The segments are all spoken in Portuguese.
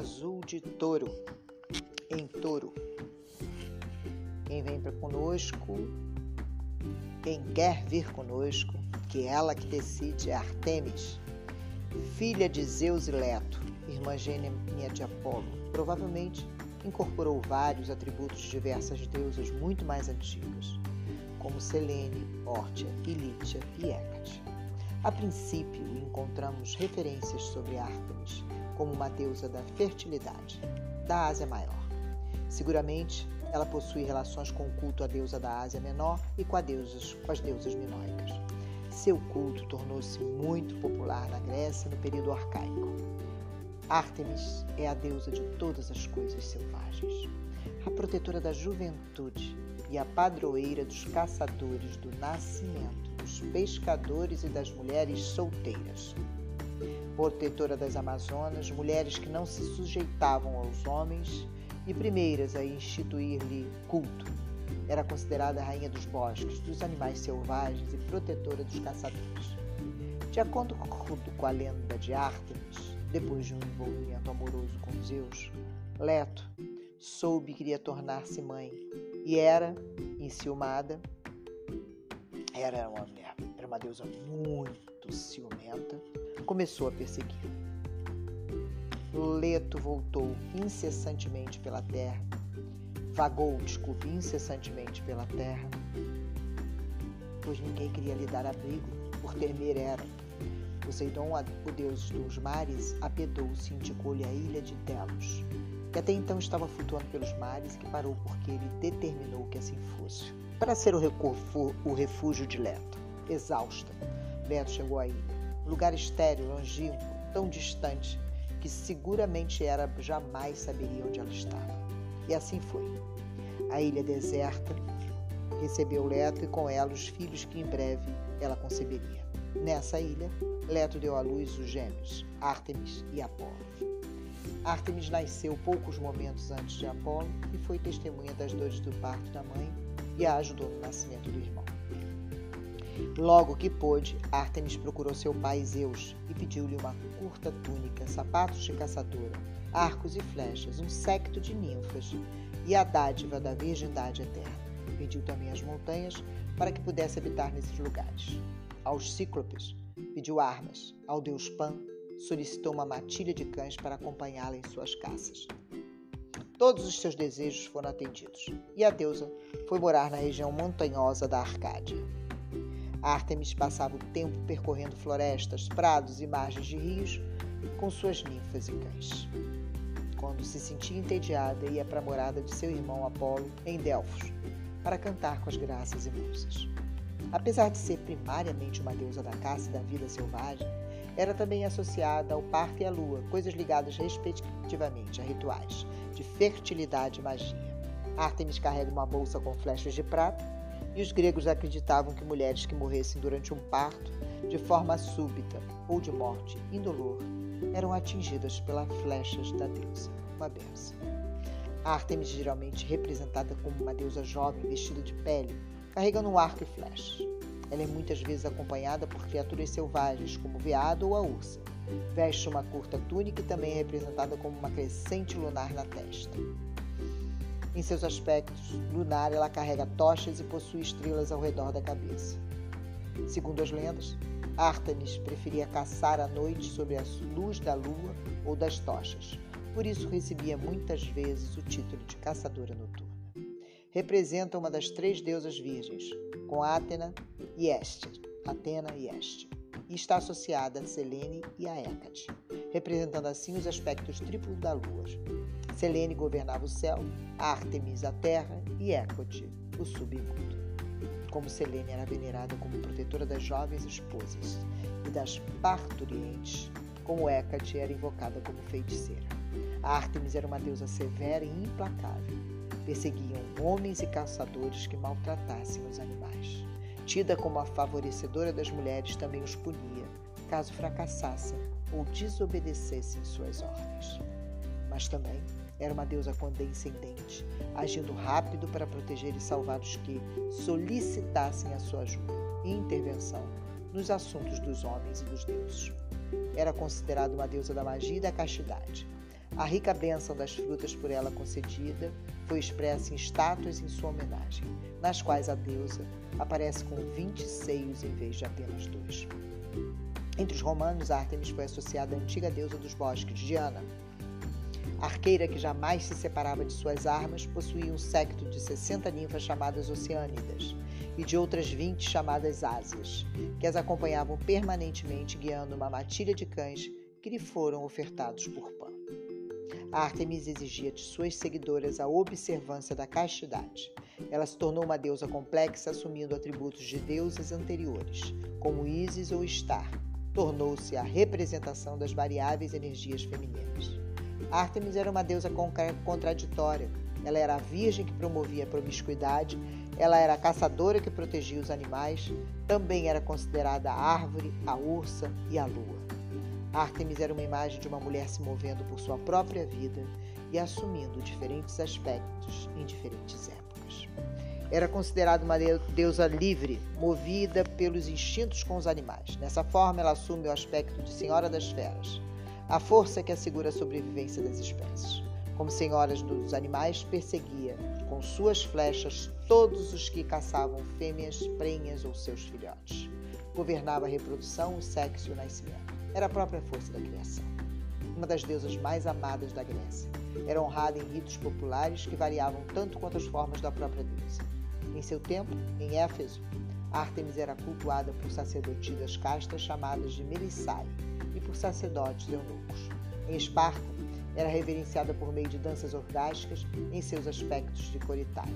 azul de touro, em touro. Quem vem para conosco, quem quer vir conosco, que ela que decide é Artemis, filha de Zeus e Leto, irmã gêmea de Apolo. Provavelmente incorporou vários atributos de diversas deusas muito mais antigas, como Selene, Órtia, Ilítia e Hécate. A princípio, encontramos referências sobre Ártemis como uma deusa da fertilidade, da Ásia Maior. Seguramente, ela possui relações com o culto à deusa da Ásia Menor e com, deusas, com as deusas minoicas. Seu culto tornou-se muito popular na Grécia no período arcaico. Ártemis é a deusa de todas as coisas selvagens, a protetora da juventude e a padroeira dos caçadores do nascimento, dos pescadores e das mulheres solteiras. Protetora das Amazonas, mulheres que não se sujeitavam aos homens e primeiras a instituir-lhe culto. Era considerada a rainha dos bosques, dos animais selvagens e protetora dos caçadores. De acordo com a lenda de Ártemis, depois de um envolvimento amoroso com Zeus, Leto soube que iria tornar-se mãe e era, enciumada, era uma, era uma deusa muito ciumenta, começou a persegui Leto voltou incessantemente pela terra, vagou, desculpe, incessantemente pela terra, pois ninguém queria lhe dar abrigo, por temer era Poseidon, o deus dos mares, apedou-se e indicou-lhe a ilha de Delos, que até então estava flutuando pelos mares e que parou porque ele determinou que assim fosse, para ser o refúgio de Leto. Exausta, Leto chegou ilha, um lugar estéril, longínquo, tão distante, que seguramente era jamais saberia onde ela estava. E assim foi. A ilha deserta recebeu Leto e com ela os filhos que em breve ela conceberia. Nessa ilha, Leto deu à luz os gêmeos, Ártemis e Apolo. Ártemis nasceu poucos momentos antes de Apolo e foi testemunha das dores do parto da mãe e a ajudou no nascimento do irmão. Logo que pôde, Ártemis procurou seu pai Zeus e pediu-lhe uma curta túnica, sapatos de caçadora, arcos e flechas, um séquito de ninfas e a dádiva da virgindade eterna. Pediu também as montanhas para que pudesse habitar nesses lugares. Aos cíclopes, pediu armas. Ao deus Pan, solicitou uma matilha de cães para acompanhá-la em suas caças. Todos os seus desejos foram atendidos, e a deusa foi morar na região montanhosa da Arcádia. Ártemis passava o tempo percorrendo florestas, prados e margens de rios com suas ninfas e cães. Quando se sentia entediada, ia para a morada de seu irmão Apolo, em Delfos, para cantar com as graças e musas. Apesar de ser primariamente uma deusa da caça e da vida selvagem, era também associada ao parto e à lua, coisas ligadas respectivamente a rituais de fertilidade e magia. Ártemis carrega uma bolsa com flechas de prata e os gregos acreditavam que mulheres que morressem durante um parto, de forma súbita ou de morte indolor, eram atingidas pelas flechas da deusa, uma benção. Ártemis geralmente representada como uma deusa jovem vestida de pele, carregando um arco e flecha. Ela é muitas vezes acompanhada por criaturas selvagens, como o veado ou a ursa. Veste uma curta túnica e também é representada como uma crescente lunar na testa. Em seus aspectos lunar, ela carrega tochas e possui estrelas ao redor da cabeça. Segundo as lendas, Ártemis preferia caçar à noite sob a luz da lua ou das tochas. Por isso recebia muitas vezes o título de caçadora noturna representa uma das três deusas virgens, com Atena e Este, Atena e Este, e está associada a Selene e a Hécate, representando assim os aspectos triplos da lua. Selene governava o céu, Ártemis a terra e Hécate o submundo. Como Selene era venerada como protetora das jovens esposas e das parturientes, como Hécate era invocada como feiticeira. A Ártemis era uma deusa severa e implacável, perseguiam homens e caçadores que maltratassem os animais. Tida como a favorecedora das mulheres, também os punia, caso fracassassem ou desobedecessem suas ordens. Mas também era uma deusa condescendente, agindo rápido para proteger e salvar os que solicitassem a sua ajuda e intervenção nos assuntos dos homens e dos deuses. Era considerada uma deusa da magia e da castidade. A rica bênção das frutas por ela concedida foi expressa em estátuas em sua homenagem, nas quais a deusa aparece com 20 seios em vez de apenas dois. Entre os romanos, Ártemis foi associada à antiga deusa dos bosques, Diana. Arqueira que jamais se separava de suas armas, possuía um séquito de 60 ninfas chamadas Oceânidas e de outras 20 chamadas Ásias, que as acompanhavam permanentemente guiando uma matilha de cães que lhe foram ofertados por Pan. Ártemis exigia de suas seguidoras a observância da castidade. Ela se tornou uma deusa complexa, assumindo atributos de deusas anteriores, como Ísis ou Star, tornou-se a representação das variáveis energias femininas. Ártemis era uma deusa contraditória. Ela era a virgem que promovia a promiscuidade, ela era a caçadora que protegia os animais, também era considerada a árvore, a ursa e a lua. Ártemis era uma imagem de uma mulher se movendo por sua própria vida e assumindo diferentes aspectos em diferentes épocas. Era considerada uma deusa livre, movida pelos instintos com os animais. Nessa forma, ela assume o aspecto de Senhora das Feras, a força que assegura a sobrevivência das espécies. Como senhora dos animais, perseguia com suas flechas todos os que caçavam fêmeas, prenhas ou seus filhotes. Governava a reprodução, o sexo e o nascimento. Era a própria força da criação. Uma das deusas mais amadas da Grécia. Era honrada em ritos populares que variavam tanto quanto as formas da própria deusa. Em seu tempo, em Éfeso, Ártemis era cultuada por sacerdotisas castas chamadas de Melissai e por sacerdotes eunucos. Em Esparta, era reverenciada por meio de danças orgásticas em seus aspectos de coritária.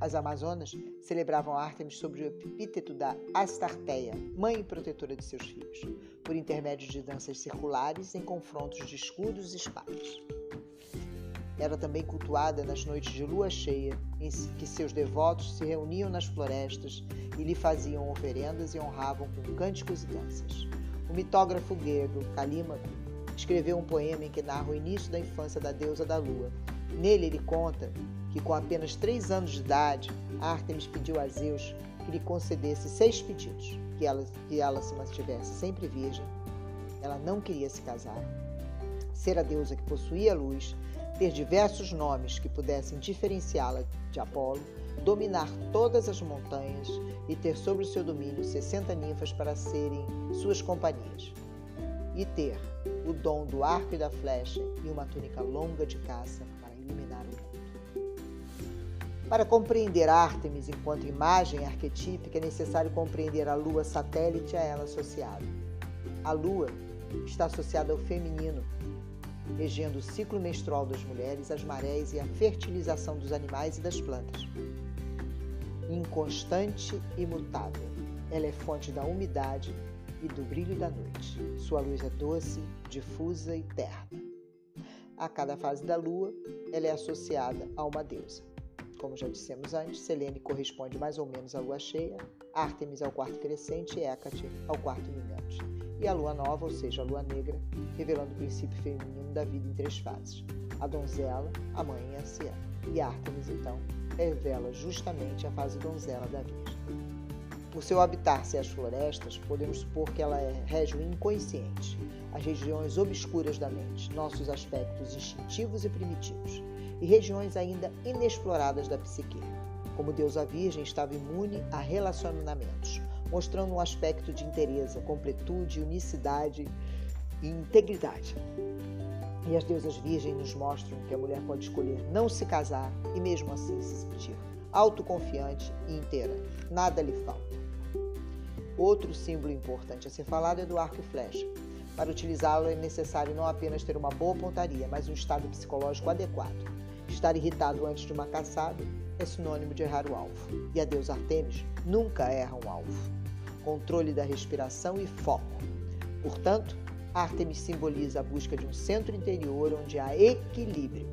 As Amazonas celebravam Ártemis sob o epíteto da Astarteia, mãe e protetora de seus filhos, por intermédio de danças circulares em confrontos de escudos e espadas. Era também cultuada nas noites de lua cheia, em que seus devotos se reuniam nas florestas e lhe faziam oferendas e honravam com cânticos e danças. O mitógrafo grego Calímaco escreveu um poema em que narra o início da infância da deusa da lua. Nele ele conta que, com apenas três anos de idade, Ártemis pediu a Zeus que lhe concedesse seis pedidos: que ela, que ela se mantivesse sempre virgem, ela não queria se casar, ser a deusa que possuía a luz, ter diversos nomes que pudessem diferenciá-la de Apolo, dominar todas as montanhas e ter sobre o seu domínio 60 ninfas para serem suas companhias, e ter o dom do arco e da flecha e uma túnica longa de caça para iluminar o mundo. Para compreender Ártemis enquanto imagem arquetípica, é necessário compreender a lua satélite a ela associada. A lua está associada ao feminino, regendo o ciclo menstrual das mulheres, as marés e a fertilização dos animais e das plantas. Inconstante e mutável, ela é fonte da umidade e do brilho da noite. Sua luz é doce, difusa e terna. A cada fase da lua, ela é associada a uma deusa. Como já dissemos antes, Selene corresponde mais ou menos à lua cheia, Ártemis ao quarto crescente e Hécate ao quarto minguante. E a lua nova, ou seja, a lua negra, revelando o princípio feminino da vida em três fases: a donzela, a mãe e a anciã. E Ártemis, então, revela justamente a fase donzela da Virgem. Por seu habitar ser as florestas, podemos supor que ela é, rege o inconsciente, as regiões obscuras da mente, nossos aspectos instintivos e primitivos, e regiões ainda inexploradas da psique. Como deusa virgem, estava imune a relacionamentos, mostrando um aspecto de inteireza, completude, unicidade e integridade. E as deusas virgens nos mostram que a mulher pode escolher não se casar e mesmo assim se sentir autoconfiante e inteira. Nada lhe falta. Outro símbolo importante a ser falado é do arco e flecha. Para utilizá-lo é necessário não apenas ter uma boa pontaria, mas um estado psicológico adequado. Estar irritado antes de uma caçada é sinônimo de errar o alvo. E a deusa Artemis nunca erra um alvo. Controle da respiração e foco. Portanto, Artemis simboliza a busca de um centro interior onde há equilíbrio.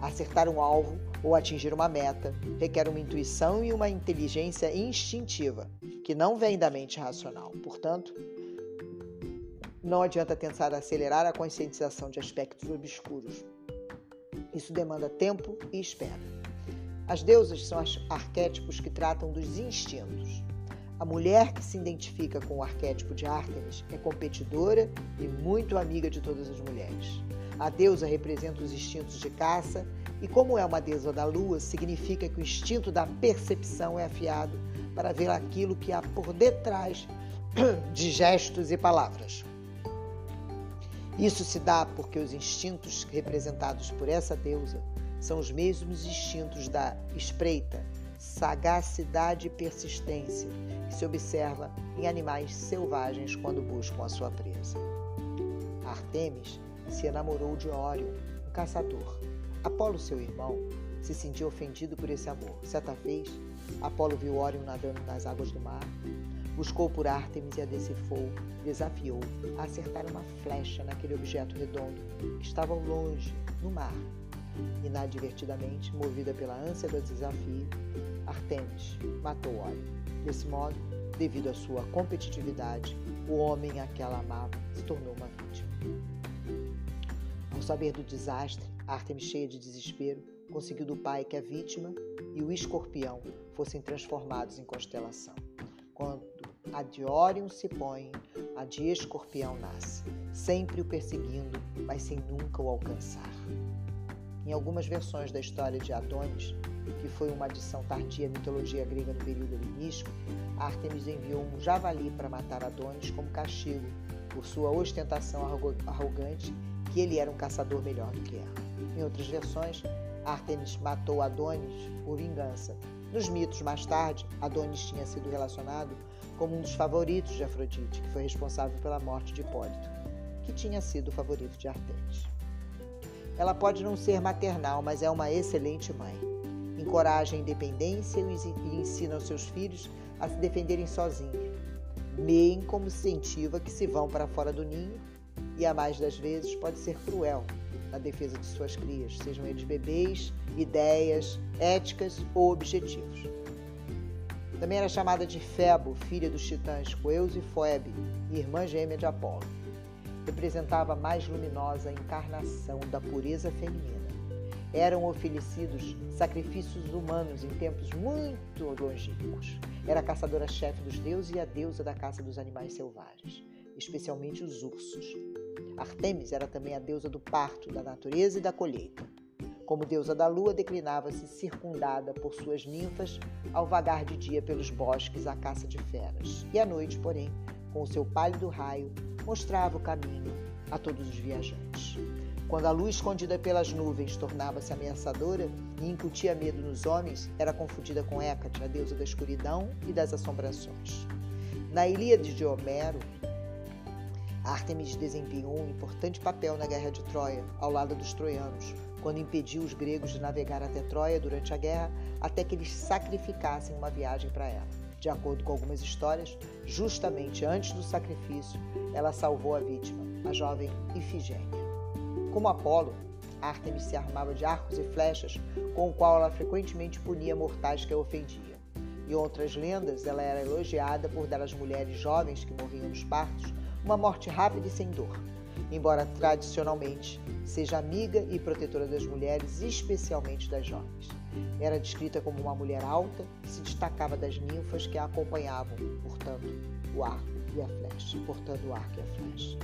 Acertar um alvo ou atingir uma meta requer uma intuição e uma inteligência instintiva, que não vem da mente racional. Portanto, não adianta tentar acelerar a conscientização de aspectos obscuros. Isso demanda tempo e espera. As deusas são arquétipos que tratam dos instintos. A mulher que se identifica com o arquétipo de Ártemis é competidora e muito amiga de todas as mulheres. A deusa representa os instintos de caça e, como é uma deusa da lua, significa que o instinto da percepção é afiado para ver aquilo que há por detrás de gestos e palavras. Isso se dá porque os instintos representados por essa deusa são os mesmos instintos da espreita, sagacidade e persistência se observa em animais selvagens quando buscam a sua presa. Artemis se enamorou de Órion, um caçador. Apolo, seu irmão, se sentiu ofendido por esse amor. Certa vez, Apolo viu Órion nadando nas águas do mar. Buscou por Ártemis e a decifrou, desafiou a acertar uma flecha naquele objeto redondo que estava ao longe, no mar. Inadvertidamente, movida pela ânsia do desafio, Artemis matou Órion. Desse modo, devido à sua competitividade, o homem a que ela amava se tornou uma vítima. Ao saber do desastre, Artemis, cheia de desespero, conseguiu do pai que a vítima e o escorpião fossem transformados em constelação. Quando a de Órion se põe, a de escorpião nasce, sempre o perseguindo, mas sem nunca o alcançar. Em algumas versões da história de Adonis, que foi uma adição tardia à mitologia grega no período helenístico, Artemis enviou um javali para matar Adonis como castigo por sua ostentação arrogante que ele era um caçador melhor do que ela. Em outras versões, Artemis matou Adonis por vingança. Nos mitos, mais tarde, Adonis tinha sido relacionado como um dos favoritos de Afrodite, que foi responsável pela morte de Hipólito, que tinha sido o favorito de Artemis. Ela pode não ser maternal, mas é uma excelente mãe. Encoraja a independência e ensina aos seus filhos a se defenderem sozinhos, bem como incentiva que se vão para fora do ninho e, a mais das vezes, pode ser cruel na defesa de suas crias, sejam eles bebês, ideias, éticas ou objetivos. Também era chamada de Febo, filha dos titãs Coeus e Phoebe, irmã gêmea de Apolo. Representava a mais luminosa encarnação da pureza feminina. Eram oferecidos sacrifícios humanos em tempos muito longínquos. Era a caçadora-chefe dos deuses e a deusa da caça dos animais selvagens, especialmente os ursos. Artemis era também a deusa do parto, da natureza e da colheita. Como deusa da lua, declinava-se circundada por suas ninfas ao vagar de dia pelos bosques à caça de feras, e à noite, porém, com o seu pálido raio, mostrava o caminho a todos os viajantes. Quando a luz escondida pelas nuvens tornava-se ameaçadora e incutia medo nos homens, era confundida com Hécate, a deusa da escuridão e das assombrações. Na Ilíade de Homero, Ártemis desempenhou um importante papel na Guerra de Troia, ao lado dos troianos, quando impediu os gregos de navegar até Troia durante a guerra, até que eles sacrificassem uma viagem para ela. De acordo com algumas histórias, justamente antes do sacrifício, ela salvou a vítima, a jovem Ifigênia. Como Apolo, Ártemis se armava de arcos e flechas, com o qual ela frequentemente punia mortais que a ofendiam. Em outras lendas, ela era elogiada por dar às mulheres jovens que morriam nos partos uma morte rápida e sem dor. Embora tradicionalmente seja amiga e protetora das mulheres, especialmente das jovens. Era descrita como uma mulher alta que se destacava das ninfas que a acompanhavam, portanto, o arco e a flecha, portanto, o arco e a flecha.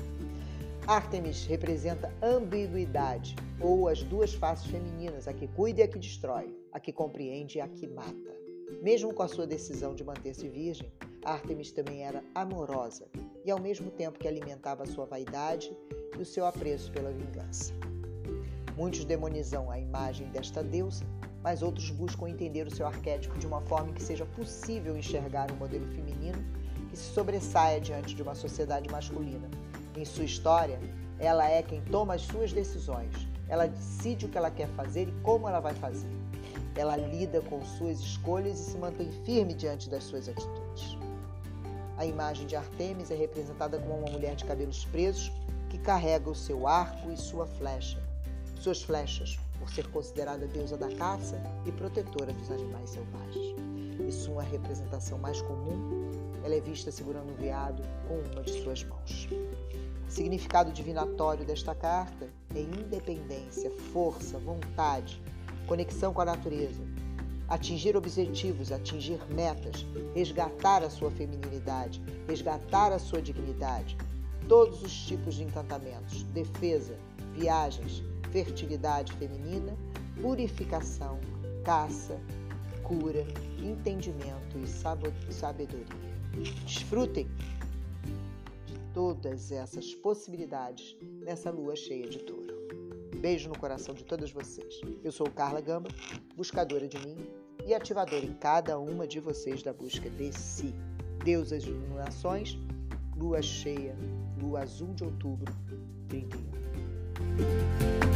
Ártemis representa ambiguidade, ou as duas faces femininas, a que cuida e a que destrói, a que compreende e a que mata. Mesmo com a sua decisão de manter-se virgem, Ártemis também era amorosa e, ao mesmo tempo que alimentava sua vaidade e o seu apreço pela vingança. Muitos demonizam a imagem desta deusa, mas outros buscam entender o seu arquétipo de uma forma que seja possível enxergar um modelo feminino que se sobressaia diante de uma sociedade masculina. Em sua história, ela é quem toma as suas decisões, ela decide o que ela quer fazer e como ela vai fazer. Ela lida com suas escolhas e se mantém firme diante das suas atitudes. A imagem de Artemis é representada como uma mulher de cabelos presos que carrega o seu arco e sua flecha, suas flechas, por ser considerada deusa da caça e protetora dos animais selvagens. Em sua representação mais comum, ela é vista segurando um veado com uma de suas mãos. O significado divinatório desta carta é independência, força, vontade, conexão com a natureza, atingir objetivos, atingir metas, resgatar a sua feminilidade, resgatar a sua dignidade, todos os tipos de encantamentos, defesa, viagens, fertilidade feminina, purificação, caça, cura, entendimento e sabedoria. Desfrutem de todas essas possibilidades nessa lua cheia de touro. Beijo no coração de todas vocês. Eu sou Carla Gamba, buscadora de mim e ativadora em cada uma de vocês da busca de si. Deusas de iluminações, lua cheia, lua azul de outubro, 31.